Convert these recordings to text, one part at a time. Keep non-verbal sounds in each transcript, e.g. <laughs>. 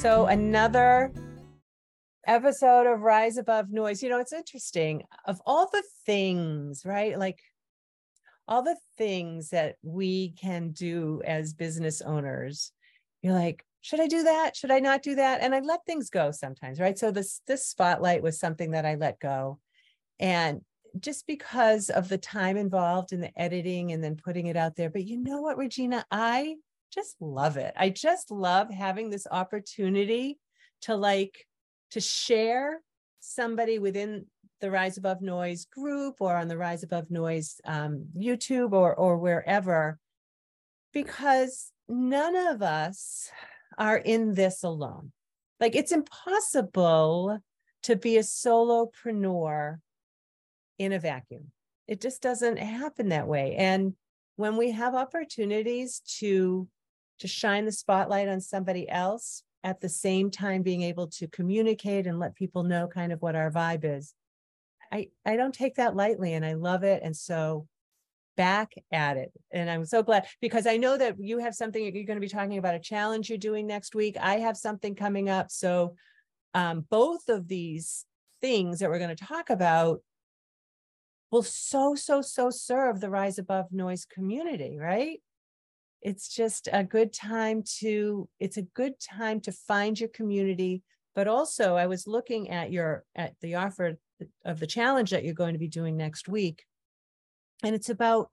So, another episode of Rise Above Noise. You know, it's interesting. Of all the things, right? Like all the things that we can do as business owners, you're like, should I do that? Should I not do that? And I let things go sometimes, right? So this this spotlight was something that I let go. And just because of the time involved in the editing and then putting it out there. But you know what, Regina? I just love it. I just love having this opportunity to like to share somebody within the Rise Above Noise group or on the Rise Above Noise um, YouTube or or wherever, because none of us are in this alone. Like it's impossible to be a solopreneur in a vacuum. It just doesn't happen that way. And when we have opportunities to to shine the spotlight on somebody else at the same time being able to communicate and let people know kind of what our vibe is. I I don't take that lightly and I love it and so back at it. And I'm so glad because I know that you have something you're going to be talking about a challenge you're doing next week. I have something coming up so um, both of these things that we're going to talk about will so, so, so serve the Rise Above Noise community, right? It's just a good time to, it's a good time to find your community. But also, I was looking at your, at the offer of the challenge that you're going to be doing next week. And it's about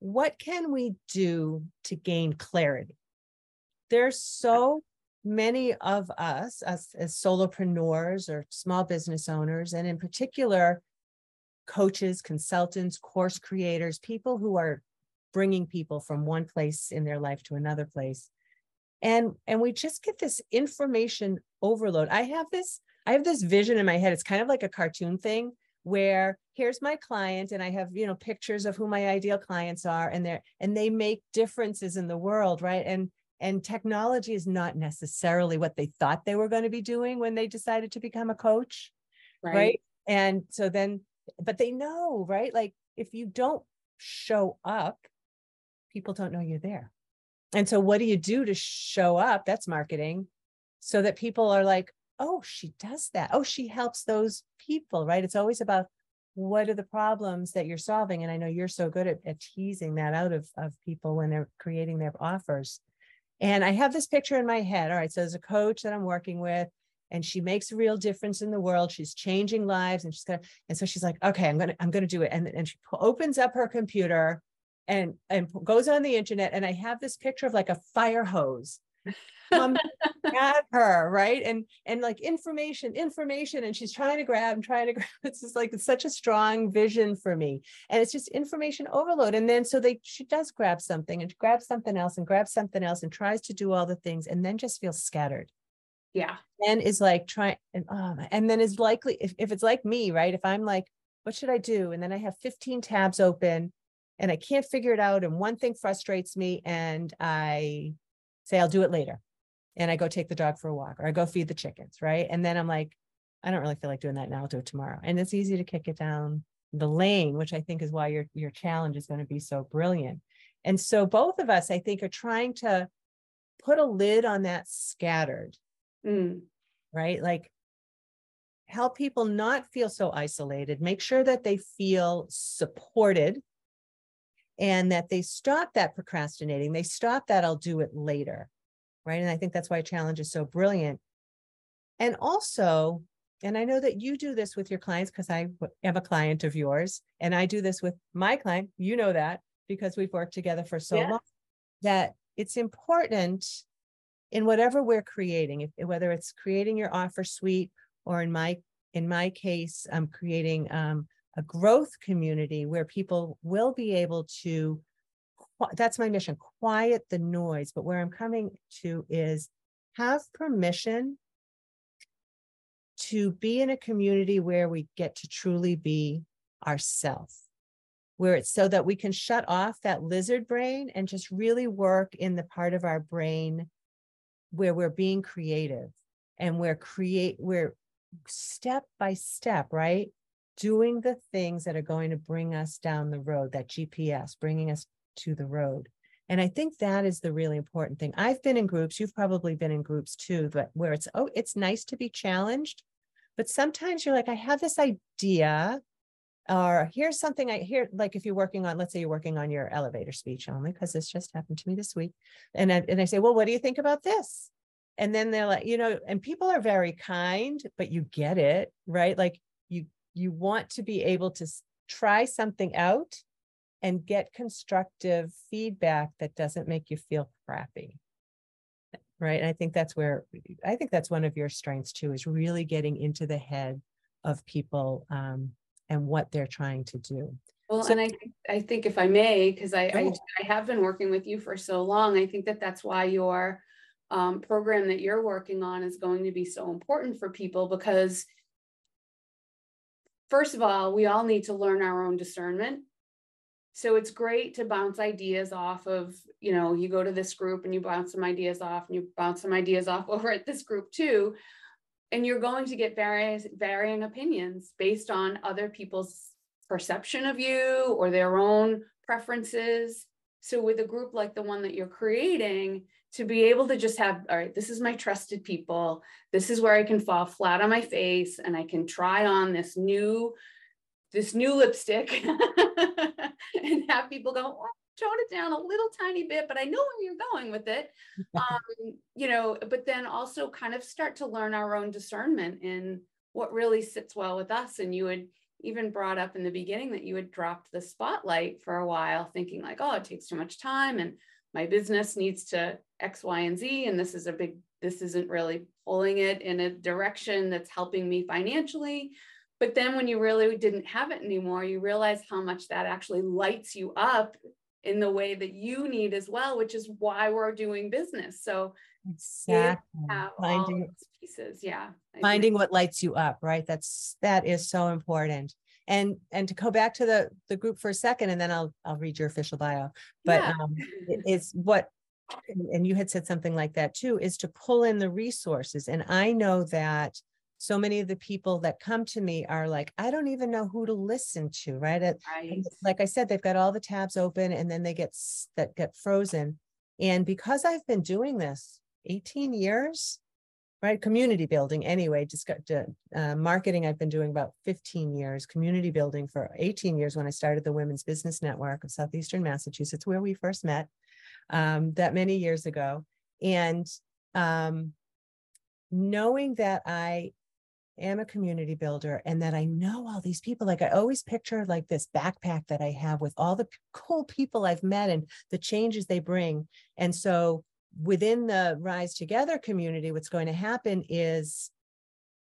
what can we do to gain clarity? There's so many of us, us as solopreneurs or small business owners, and in particular, coaches, consultants, course creators, people who are bringing people from one place in their life to another place. And and we just get this information overload. I have this I have this vision in my head. It's kind of like a cartoon thing where here's my client and I have, you know, pictures of who my ideal clients are and they're and they make differences in the world, right? And and technology is not necessarily what they thought they were going to be doing when they decided to become a coach. Right. right? And so then but they know, right? Like if you don't show up, people don't know you're there. And so what do you do to show up? That's marketing so that people are like, oh, she does that. Oh, she helps those people, right? It's always about what are the problems that you're solving. And I know you're so good at, at teasing that out of, of people when they're creating their offers. And I have this picture in my head. All right. So there's a coach that I'm working with and she makes a real difference in the world. She's changing lives and she's gonna, and so she's like, okay, I'm gonna, I'm gonna do it. And, and she opens up her computer and and goes on the internet. And I have this picture of like a fire hose <laughs> at her, right? And and like information, information, and she's trying to grab and trying to <laughs> grab. It's just like it's such a strong vision for me. And it's just information overload. And then so they she does grab something and grabs something else and grabs something else and tries to do all the things and then just feels scattered yeah and is like trying and oh, and then is likely if, if it's like me right if i'm like what should i do and then i have 15 tabs open and i can't figure it out and one thing frustrates me and i say i'll do it later and i go take the dog for a walk or i go feed the chickens right and then i'm like i don't really feel like doing that now i'll do it tomorrow and it's easy to kick it down the lane which i think is why your your challenge is going to be so brilliant and so both of us i think are trying to put a lid on that scattered Mm. Right? Like help people not feel so isolated, make sure that they feel supported and that they stop that procrastinating. They stop that I'll do it later. Right. And I think that's why challenge is so brilliant. And also, and I know that you do this with your clients because I am a client of yours, and I do this with my client. You know that because we've worked together for so yeah. long that it's important in whatever we're creating, if, whether it's creating your offer suite or in my in my case, I'm creating um, a growth community where people will be able to. That's my mission: quiet the noise. But where I'm coming to is have permission to be in a community where we get to truly be ourselves where it's so that we can shut off that lizard brain and just really work in the part of our brain where we're being creative and we're create we're step by step right doing the things that are going to bring us down the road that gps bringing us to the road And I think that is the really important thing. I've been in groups, you've probably been in groups too, but where it's, oh, it's nice to be challenged. But sometimes you're like, I have this idea, or here's something I hear, like if you're working on, let's say you're working on your elevator speech only, because this just happened to me this week. And I, and I say, well, what do you think about this? And then they're like, you know, and people are very kind, but you get it, right? Like you, want to be able to try something out and get constructive feedback that doesn't make you feel crappy. Right? And i think that's where i think that's one of your strengths too is really getting into the head of people um, and what they're trying to do. Well so, and i i think if i may because I, I, I have been working with you for so long i think that that's why your um, program that you're working on is going to be so important for people because first of all we all need to learn our own discernment. So it's great to bounce ideas off of you know you go to this group and you bounce some ideas off and you bounce some ideas off <laughs> over at this group too. And you're going to get various varying opinions based on other people's perception of you or their own preferences. So with a group like the one that you're creating to be able to just have all right this is my trusted people this is where i can fall flat on my face and i can try on this new this new lipstick <laughs> and have people go, oh, tone it down a little tiny bit, but I know where you're going with it. <laughs> Um, you know, but then also kind of start to learn our own discernment in what really sits well with us. And you had even brought up in the beginning that you had dropped the spotlight for a while, thinking like, oh, it takes too much time and my business needs to X, Y, and Z. And this is a big, this isn't really pulling it in a direction that's helping me financially. But then when you really didn't have it anymore, you realize how much that actually lights you up in the way that you need as well, which is why we're doing business. So exactly finding pieces. Yeah. finding what lights you up, right? That's that is so important. And and to go back to the the group for a second, and then I'll I'll read your official bio. But yeah. um, <laughs> it's what and you had said something like that too, is to pull in the resources. And I know that so many of the people that come to me are like, I don't even know who to listen to, right? right. Like I said, they've got all the tabs open and then they get that get frozen. And because I've been doing this 18 years, right? Community building anyway, just got to, uh, marketing. I've been doing about 15 years, community building for 18 years when I started the Women's Business Network of Southeastern Massachusetts, where we first met um, that many years ago. And um, knowing that I am a community builder and that I know all these people. Like I always picture like this backpack that I have with all the cool people I've met and the changes they bring. And so within the Rise Together community, what's going to happen is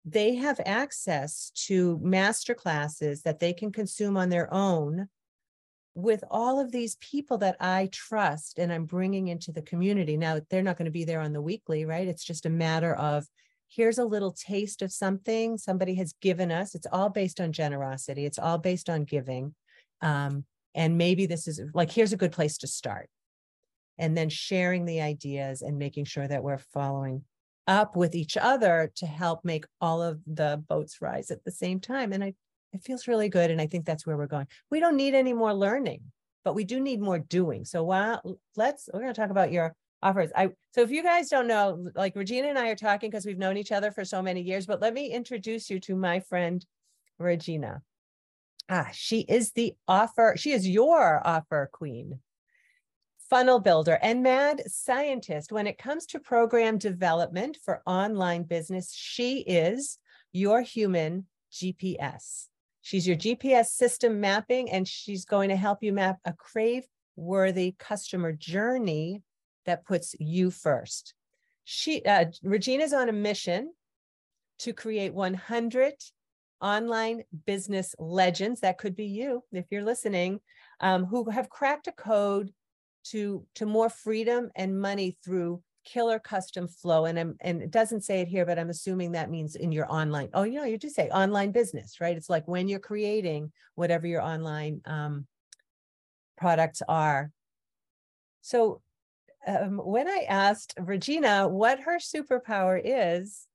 they have access to master classes that they can consume on their own with all of these people that I trust and I'm bringing into the community. Now, they're not going to be there on the weekly, right? It's just a matter of here's a little taste of something somebody has given us. It's all based on generosity, it's all based on giving. Um, and maybe this is like, here's a good place to start. And then sharing the ideas and making sure that we're following up with each other to help make all of the boats rise at the same time. And I, it feels really good. And I think that's where we're going. We don't need any more learning, but we do need more doing. So while let's, we're going to talk about your offers. I so if you guys don't know, like Regina and I are talking because we've known each other for so many years, but let me introduce you to my friend Regina. Ah, she is the offer, she is your offer queen, funnel builder, and mad scientist. When it comes to program development for online business, she is your human GPS. She's your GPS system mapping, and she's going to help you map a crave worthy customer journey that puts you first. She uh, Regina's on a mission to create 100 online business legends that could be you if you're listening um, who have cracked a code to to more freedom and money through killer custom flow and I'm, and it doesn't say it here but i'm assuming that means in your online oh you know you do say online business right it's like when you're creating whatever your online um, products are so um, when I asked Regina what her superpower is,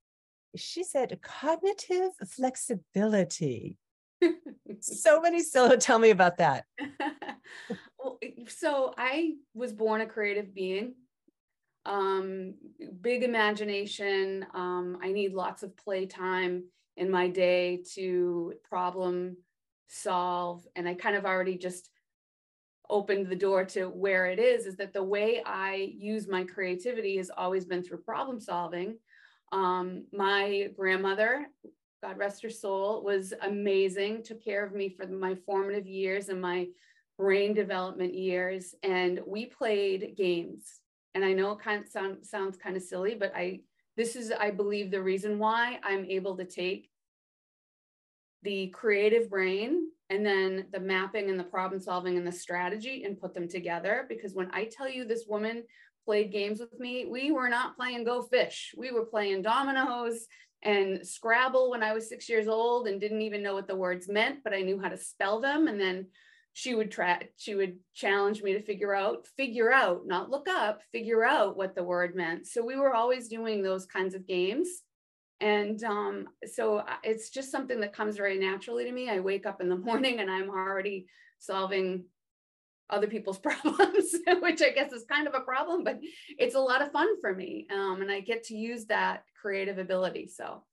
she said cognitive flexibility. <laughs> so many still tell me about that. <laughs> well, so I was born a creative being. Um, big imagination. Um, I need lots of playtime in my day to problem solve. And I kind of already just opened the door to where it is is that the way I use my creativity has always been through problem solving. Um, my grandmother, God rest her soul, was amazing, took care of me for my formative years and my brain development years. And we played games. And I know it kind of sound, sounds kind of silly, but I this is, I believe, the reason why I'm able to take the creative brain and then the mapping and the problem solving and the strategy and put them together. Because when I tell you this woman played games with me, we were not playing Go Fish. We were playing dominoes and Scrabble when I was six years old and didn't even know what the words meant, but I knew how to spell them. And then she would try, she would challenge me to figure out, figure out, not look up, figure out what the word meant. So we were always doing those kinds of games. And um, so it's just something that comes very naturally to me. I wake up in the <laughs> morning and I'm already solving other people's <laughs> problems, which I guess is kind of a problem, but it's a lot of fun for me. Um, and I get to use that creative ability. So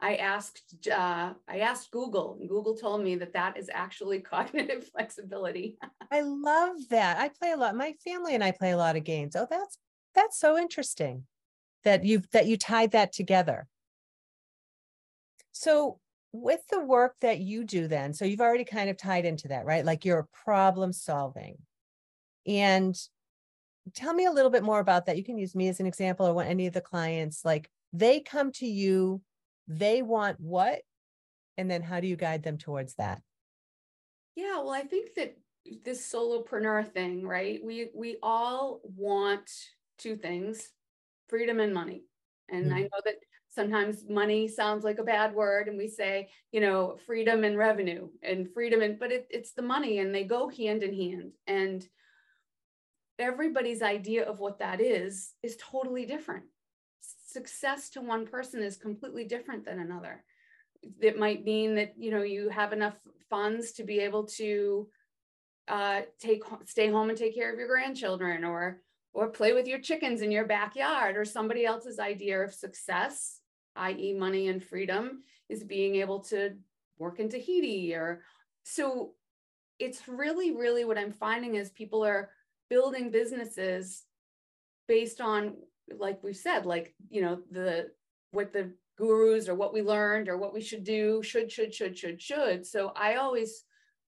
I asked, uh, I asked Google and Google told me that that is actually <laughs> cognitive flexibility. I love that. I play a lot. My family and I play a lot of games. Oh, that's, that's so interesting that you've, that you tied that together. So with the work that you do then, so you've already kind of tied into that, right? Like you're problem solving. And tell me a little bit more about that. You can use me as an example or any of the clients, like they come to you, they want what? And then how do you guide them towards that? Yeah, well, I think that this solopreneur thing, right? We we all want two things, freedom and money. And mm-hmm. I know that sometimes money sounds like a bad word and we say you know freedom and revenue and freedom and but it, it's the money and they go hand in hand and everybody's idea of what that is is totally different success to one person is completely different than another it might mean that you know you have enough funds to be able to uh, take stay home and take care of your grandchildren or or play with your chickens in your backyard or somebody else's idea of success i.e., money and freedom, is being able to work in Tahiti or so it's really, really what I'm finding is people are building businesses based on, like we've said, like, you know, the what the gurus or what we learned or what we should do, should, should, should, should, should. So I always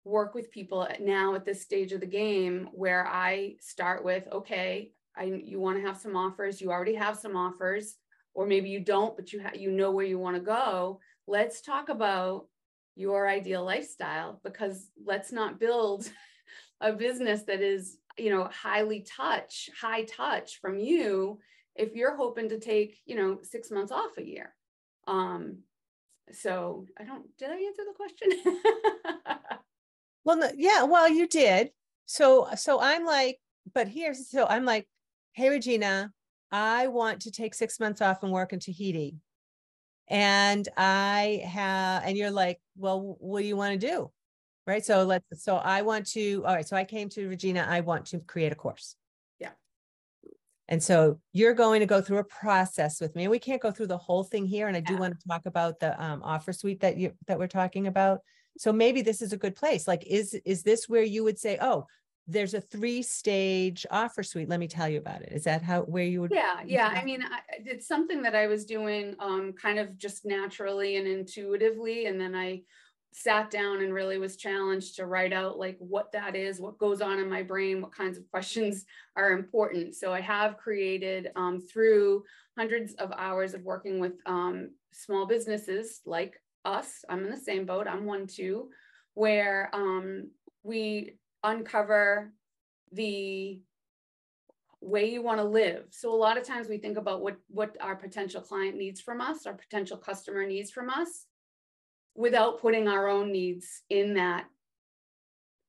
work with people now at this stage of the game where I start with, okay, I you want to have some offers, you already have some offers or maybe you don't, but you you know where you want to go. Let's talk about your ideal lifestyle because let's not build <laughs> a business that is you know highly touch high touch from you if you're hoping to take you know six months off a year um so i don't did i answer the question <laughs> well no, yeah well you did so so i'm like but here's so i'm like hey regina I want to take six months off and work in Tahiti. And I have, and you're like, well, what do you want to do? Right. So let's, so I want to, all right. So I came to Regina, I want to create a course. And so you're going to go through a process with me. And we can't go through the whole thing here. And I do yeah. want to talk about the um, offer suite that you that we're talking about. So maybe this is a good place. Like, is is this where you would say, oh, there's a three stage offer suite let me tell you about it is that how where you would yeah yeah i mean I, it's something that i was doing um, kind of just naturally and intuitively and then i sat down and really was challenged to write out like what that is what goes on in my brain what kinds of <laughs> questions are important so i have created um, through hundreds of hours of working with um, small businesses like us i'm in the same boat i'm one too where um, we uncover the way you want to live. So a lot of times we think about what what our potential client needs from us, our potential customer needs from us without putting our own needs in that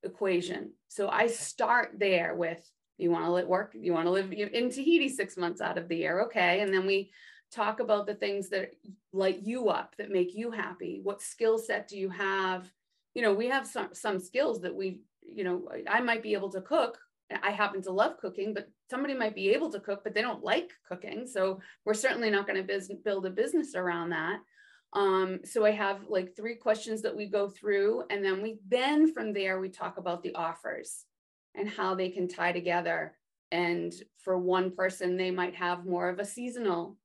equation. So I start there with you want to live work, you want to live in Tahiti 6 months out of the year, okay? And then we talk about the things that light you up that make you happy. What skill set do you have? You know, we have some some skills that we you know, I might be able to cook I happen to love cooking, but somebody might be able to cook, but they don't like cooking. So we're certainly not going to build a business around that. Um, so I have like three questions that we go through, and then we then from there we talk about the offers and how they can tie together. And for one person, they might have more of a seasonal,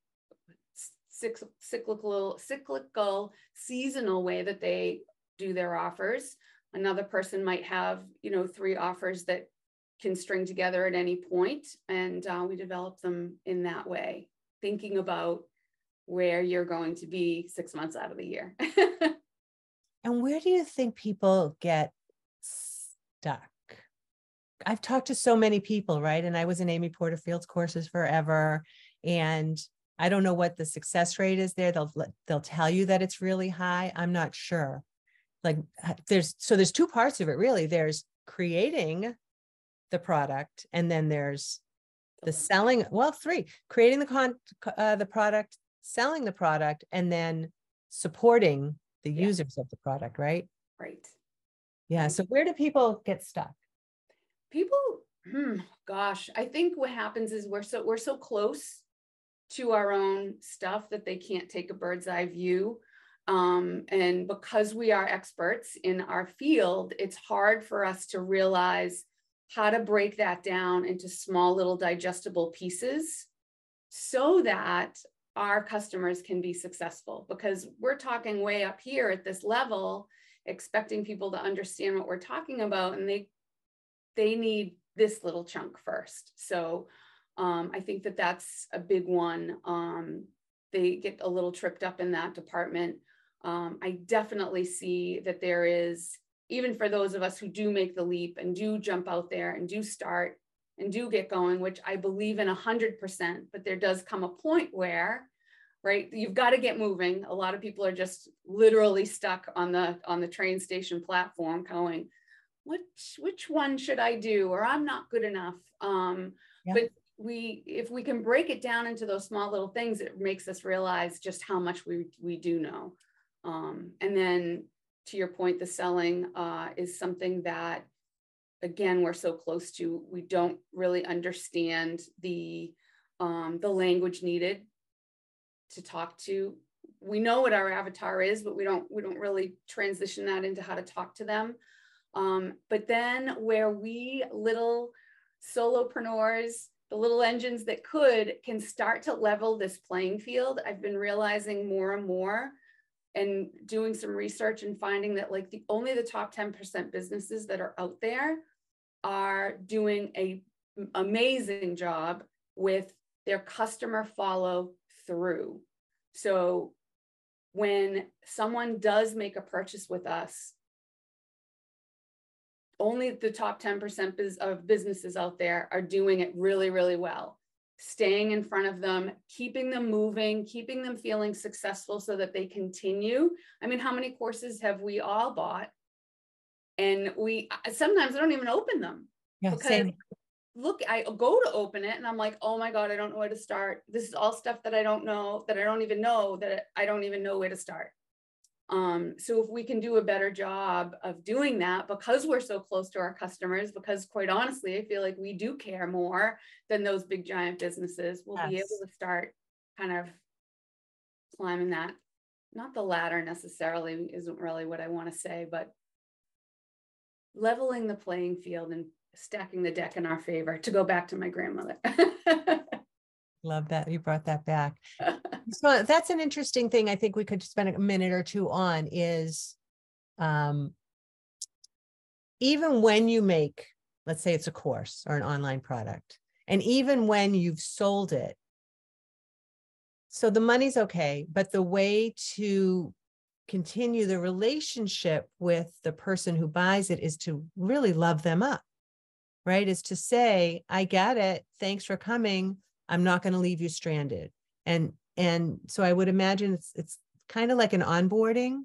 cyclical, cyclical, seasonal way that they do their offers. Another person might have, you know, three offers that can string together at any point, and uh, we develop them in that way, thinking about where you're going to be six months out of the year. <laughs> and where do you think people get stuck? I've talked to so many people, right? And I was in Amy Porterfield's courses forever. And I don't know what the success rate is there. They'll they'll tell you that it's really high. I'm not sure. Like there's so there's two parts of it really. There's creating the product and then there's the selling well three creating the con uh, the product selling the product and then supporting the yeah. users of the product, right? Right. Yeah. So where do people get stuck? People, hmm, gosh, I think what happens is we're so we're so close to our own stuff that they can't take a bird's eye view. Um, and because we are experts in our field, it's hard for us to realize how to break that down into small little digestible pieces so that our customers can be successful because we're talking way up here at this level expecting people to understand what we're talking about and they they need this little chunk first. So um, i think that that's a big one. Um, they get a little tripped up in that department. Um, i definitely see that there is even for those of us who do make the leap and do jump out there and do start and do get going, which I believe in 100%, but there does come a point where right you've got to get moving. A lot of people are just literally stuck on the on the train station platform going which which one should i do? or i'm not good enough. Um yeah. but we if we can break it down into those small little things it makes us realize just how much we we do know. Um and then to your point the selling uh is something that again we're so close to we don't really understand the um, the language needed to talk to. We know what our avatar is but we don't we don't really transition that into how to talk to them. Um, but then where we little solopreneurs the little engines that could can start to level this playing field i've been realizing more and more and doing some research and finding that like the only the top 10% businesses that are out there are doing a amazing job with their customer follow through. So when someone does make a purchase with us, only the top 10% of businesses out there are doing it really, really well. Staying in front of them, keeping them moving, keeping them feeling successful so that they continue. I mean, how many courses have we all bought? And we sometimes I don't even open them yeah, because same. look, I go to open it and I'm like, oh my God, I don't know where to start. This is all stuff that I don't know, that I don't even know, that I don't even know where to start. Um, so if we can do a better job of doing that because we're so close to our customers, because quite honestly, I feel like we do care more than those big giant businesses, we'll yes. be able to start kind of climbing that. Not the ladder necessarily isn't really what I want to say, but leveling the playing field and stacking the deck in our favor to go back to my grandmother. <laughs> Love that you brought that back. <laughs> so that's an interesting thing. I think we could spend a minute or two on is um, even when you make, let's say it's a course or an online product, and even when you've sold it, so the money's okay, but the way to continue the relationship with the person who buys it is to really love them up right? Is to say, I get it. Thanks for coming. I'm not going to leave you stranded. And and so I would imagine it's it's kind of like an onboarding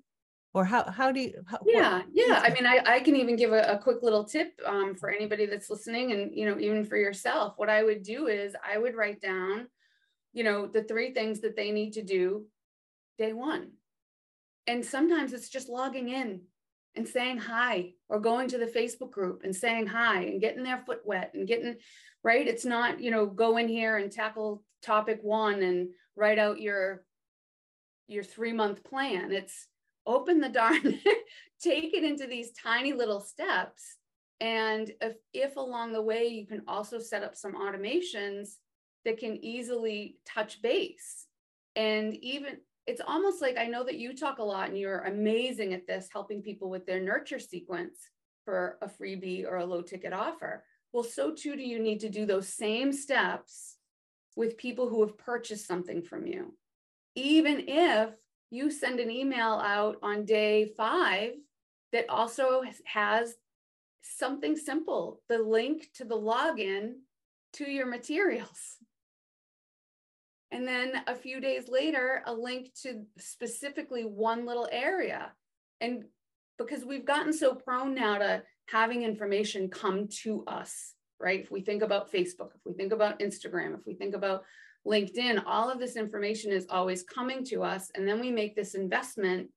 or how how do you how, yeah what, yeah i mean I, I can even give a, a quick little tip um, for anybody that's listening and you know even for yourself what i would do is i would write down you know the three things that they need to do day one and sometimes it's just logging in and saying hi or going to the Facebook group and saying hi and getting their foot wet and getting right. It's not, you know, go in here and tackle topic one and write out your your three month plan. It's open the darn, <laughs> take it into these tiny little steps. And if, if along the way you can also set up some automations that can easily touch base and even it's almost like I know that you talk a lot and you're amazing at this, helping people with their nurture sequence for a freebie or a low ticket offer. Well, so too do you need to do those same steps with people who have purchased something from you. Even if you send an email out on day five that also has something simple the link to the login to your materials and then a few days later, a link to specifically one little area. And because we've gotten so prone now to having information come to us, right? If we think about Facebook, if we think about Instagram, if we think about LinkedIn, all of this information is always coming to us. And then we make this investment,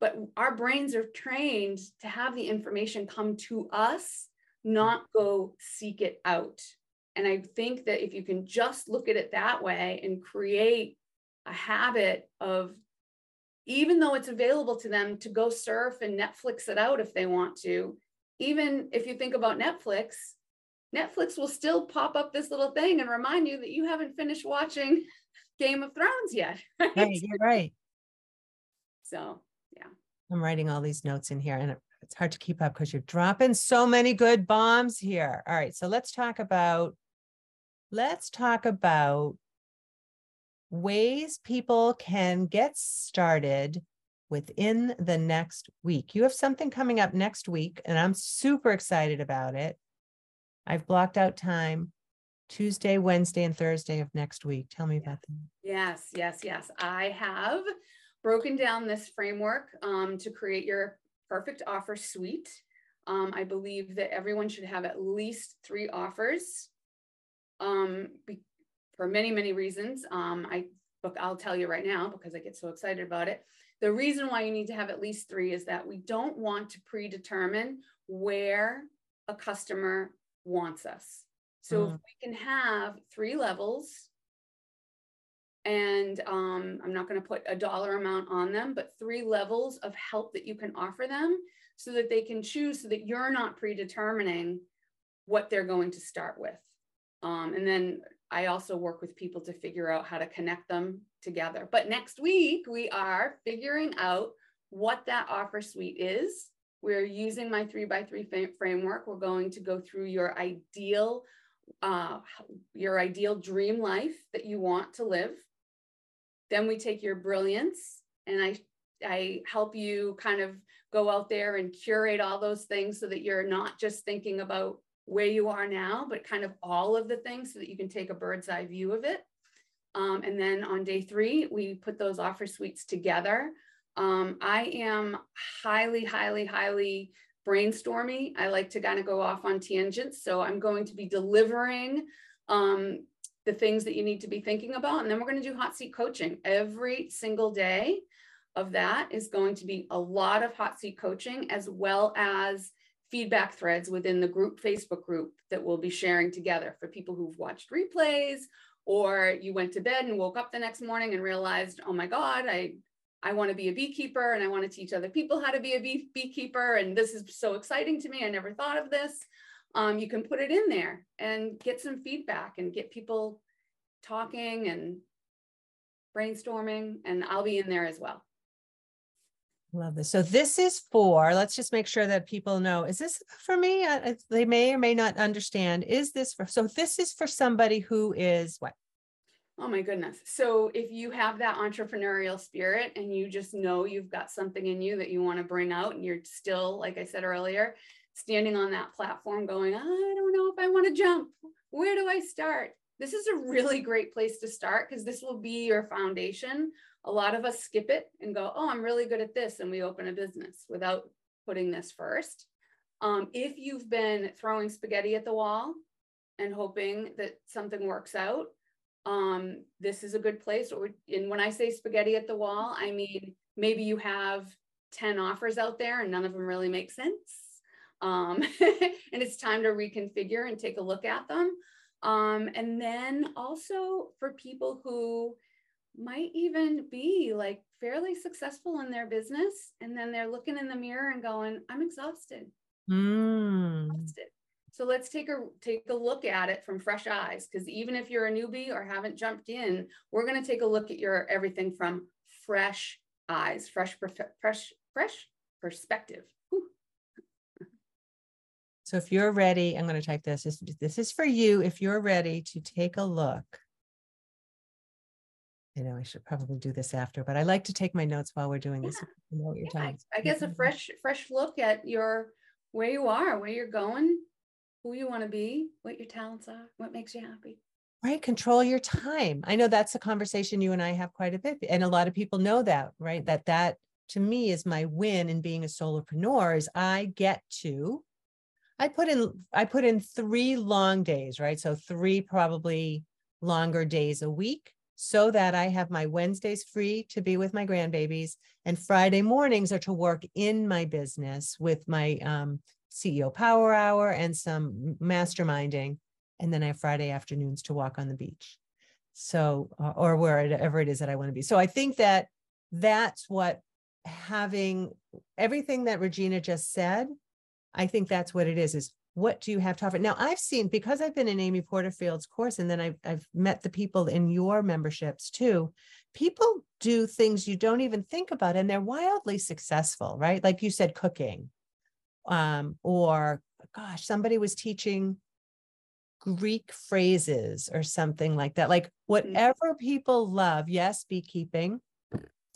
but our brains are trained to have the information come to us, not go seek it out. And I think that if you can just look at it that way and create a habit of, even though it's available to them to go surf and Netflix it out if they want to, even if you think about Netflix, Netflix will still pop up this little thing and remind you that you haven't finished watching <laughs> Game of Thrones yet. <laughs> Right? right you're right. So, yeah. I'm writing all these notes in here and it's hard to keep up because you're dropping so many good bombs here. All right, so let's talk about let's talk about ways people can get started within the next week. You have something coming up next week, and I'm super excited about it. I've blocked out time Tuesday, Wednesday, and Thursday of next week. Tell me about them. Yes, yes, yes. I have broken down this framework um, to create your perfect offer suite. Um, I believe that everyone should have at least three offers um, be, for many, many reasons. Um, I I'll tell you right now because I get so excited about it. The reason why you need to have at least three is that we don't want to predetermine where a customer wants us. So mm. if we can have three levels, and um, I'm not going to put a dollar amount on them, but three levels of help that you can offer them so that they can choose so that you're not predetermining what they're going to start with. Um, and then I also work with people to figure out how to connect them together. But next week, we are figuring out what that offer suite is. We're using my three by three framework. We're going to go through your ideal, uh, your ideal dream life that you want to live. Then we take your brilliance and I, I help you kind of go out there and curate all those things so that you're not just thinking about where you are now, but kind of all of the things so that you can take a bird's eye view of it. Um, and then on day three, we put those offer suites together. Um, I am highly, highly, highly brainstormy. I like to kind of go off on tangents. So I'm going to be delivering um, the things that you need to be thinking about. And then we're going to do hot seat coaching every single day of that is going to be a lot of hot seat coaching as well as feedback threads within the group Facebook group that we'll be sharing together for people who've watched replays or you went to bed and woke up the next morning and realized, oh my God, I I want to be a beekeeper and I want to teach other people how to be a bee, beekeeper. And this is so exciting to me. I never thought of this. Um, you can put it in there and get some feedback and get people talking and brainstorming. And I'll be in there as well. Love this. So this is for, let's just make sure that people know, is this for me? Uh, they may or may not understand. Is this for, so this is for somebody who is what? Oh my goodness. So if you have that entrepreneurial spirit and you just know you've got something in you that you want to bring out and you're still, like I said earlier, standing on that platform going, I don't know if I want to jump. Where do I start? This is a really great place to start because this will be your foundation a lot of us skip it and go, oh, I'm really good at this. And we open a business without putting this first. Um, if you've been throwing spaghetti at the wall and hoping that something works out, um, this is a good place. Or, and when I say spaghetti at the wall, I mean maybe you have 10 offers out there and none of them really make sense. Um, <laughs> and it's time to reconfigure and take a look at them. Um, and then also for people who might even be like fairly successful in their business and then they're looking in the mirror and going, I'm exhausted. Mm. exhausted. So let's take a take a look at it from fresh eyes because even if you're a newbie or haven't jumped in, we're going to take a look at your everything from fresh eyes, fresh fresh fresh perspective. Whew. So if you're ready, I'm going to type this. this. This is for you if you're ready to take a look. I know I should probably do this after, but I like to take my notes while we're doing this. You know yeah, I, I guess a mm-hmm. fresh fresh look at your where you are, where you're going, who you want to be, what your talents are, what makes you happy. Right. Control your time. I know that's a conversation you and I have quite a bit. And a lot of people know that, right? That that to me is my win in being a solopreneur is I get to I put in I put in 3 long days, right? So 3 probably longer days a week so that I have my Wednesdays free to be with my grandbabies and Friday mornings are to work in my business with my um, CEO Power Hour and some masterminding. And then I have Friday afternoons to walk on the beach. So, uh, or wherever it is that I want to be. So I think that that's what having everything that Regina just said, I think that's what it is, is what do you have to offer? Now I've seen, because I've been in Amy Porterfield's course and then I've, I've met the people in your memberships too, people do things you don't even think about and they're wildly successful, right? Like you said, cooking um, or gosh, somebody was teaching Greek phrases or something like that. Like mm. whatever people love, yes, beekeeping.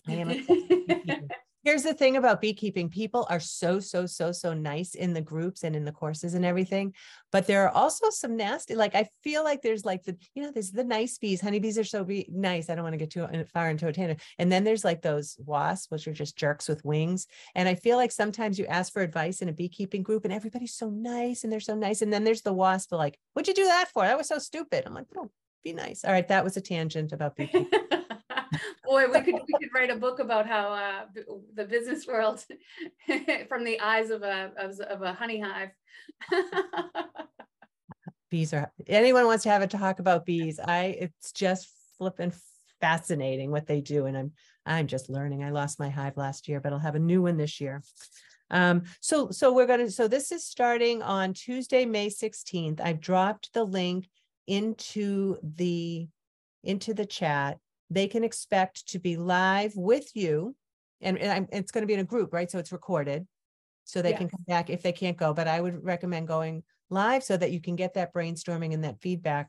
I am <laughs> here's the thing about beekeeping people are so so so so nice in the groups and in the courses and everything but there are also some nasty like i feel like there's like the you know there's the nice bees honeybees are so be nice i don't want to get too uh, far into a tangent and then there's like those wasps which are just jerks with wings and i feel like sometimes you ask for advice in a beekeeping group and everybody's so nice and they're so nice and then there's the wasp like what'd you do that for? That was so stupid. I'm like oh be nice. All right that was a tangent about beekeeping <laughs> Boy, we could we could write a book about how uh, the business world <laughs> from the eyes of a of, of a honey hive. <laughs> bees are anyone wants to have a talk about bees. I it's just flipping fascinating what they do, and I'm I'm just learning. I lost my hive last year, but I'll have a new one this year. Um, so so we're gonna so this is starting on Tuesday, May 16th. I've dropped the link into the into the chat they can expect to be live with you. And, and it's going to be in a group, right? So it's recorded. So they yes. can come back if they can't go. But I would recommend going live so that you can get that brainstorming and that feedback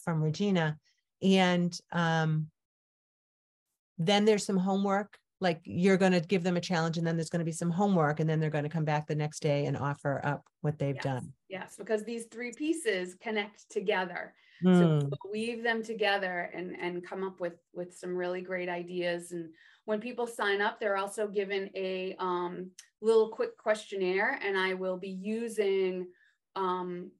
from Regina. And um, then there's some homework like you're going to give them a challenge and then there's going to be some homework and then they're going to come back the next day and offer up what they've yes. done yes because these three pieces connect together mm. so hmm. weave them together and and come up with with some really great ideas and when people sign up they're also given a um, little quick questionnaire and i will be using um,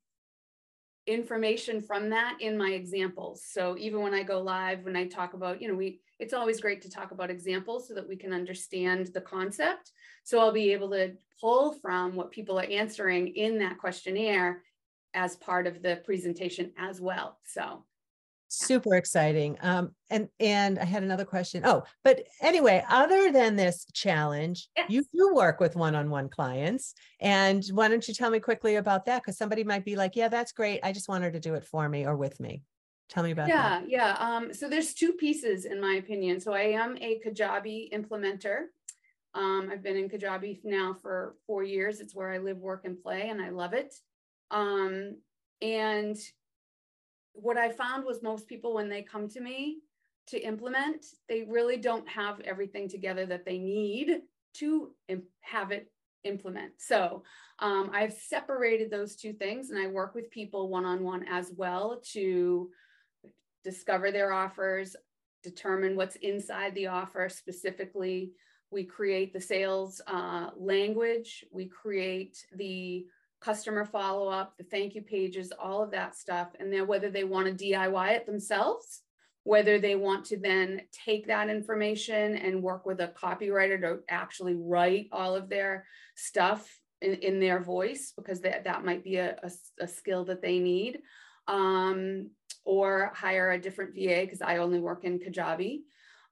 information from that in my examples so even when i go live when i talk about you know we it's always great to talk about examples so that we can understand the concept. So I'll be able to pull from what people are answering in that questionnaire as part of the presentation as well. So super exciting um and and i had another question oh but anyway other than this challenge yes. you do work with one-on-one clients and why don't you tell me quickly about that because somebody might be like yeah that's great i just want her to do it for me or with me Tell me about yeah, that. Yeah, Um, so there's two pieces in my opinion. So I am a Kajabi implementer. Um, I've been in Kajabi now for four years. It's where I live, work, and play, and I love it. Um, and what I found was most people, when they come to me to implement, they really don't have everything together that they need to have it implement. So um, I've separated those two things and I work with people one on one as well to discover their offers, determine what's inside the offer specifically. We create the sales uh, language, we create the customer follow up, the thank you pages, all of that stuff. And then whether they want to DIY it themselves whether they want to then take that information and work with a copywriter to actually write all of their stuff in, in their voice, because that, that might be a, a, a skill that they need. Um, or hire a different VA because I only work in Kajabi.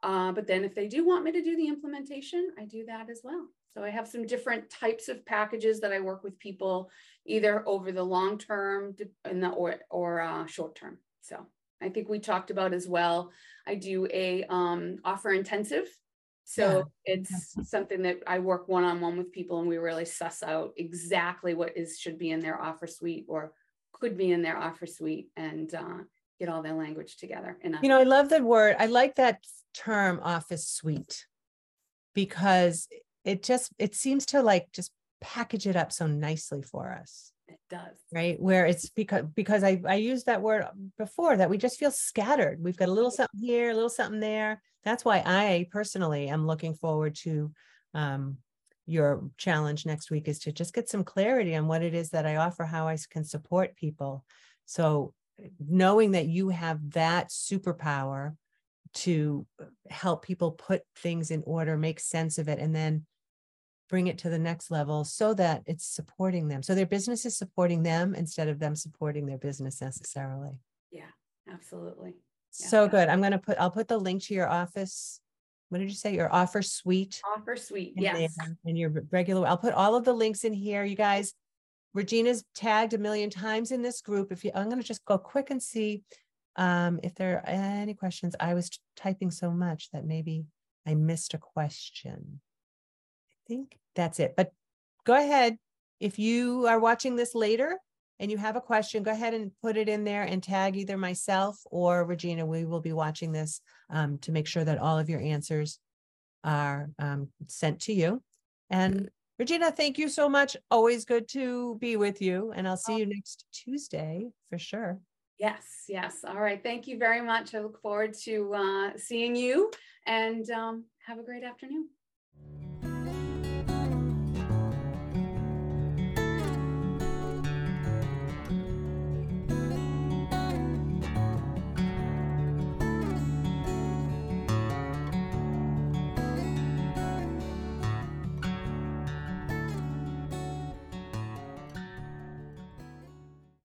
Uh, but then if they do want me to do the implementation, I do that as well. So I have some different types of packages that I work with people either over the long term in the or or uh, short term. So I think we talked about as well. I do a um, offer intensive. So yeah. it's something that I work one on one with people, and we really suss out exactly what is should be in their offer suite or could be in their offer suite, and uh, get all their language together. In a- you know, I love that word. I like that term, office suite, because it just it seems to like just package it up so nicely for us. It does. Right? Where it's because because i i used that word before that we just feel scattered. We've got a little something here a little something there. That's why i personally am looking forward to um, your challenge next week is to just get some clarity on what it is that i offer how i can support people. So knowing that you have that superpower to help people put things in order make sense of it and then bring it to the next level so that it's supporting them. So their business is supporting them instead of them supporting their business necessarily. Yeah, absolutely. Yeah, so yeah. good. I'm going to put, I'll put the link to your office. What did you say? Your offer suite. Offer suite. Yes. And your regular, I'll put all of the links in here. You guys, Regina's tagged a million times in this group. If you, I'm going to just go quick and see um, if there are any questions. I was typing so much that maybe I missed a question think that's it. But go ahead. If you are watching this later and you have a question, go ahead and put it in there and tag either myself or Regina. We will be watching this um, to make sure that all of your answers are um, sent to you. And Regina, thank you so much. Always good to be with you. And I'll see you next Tuesday for sure. Yes, yes. All right. Thank you very much. I look forward to uh, seeing you and um, have a great afternoon.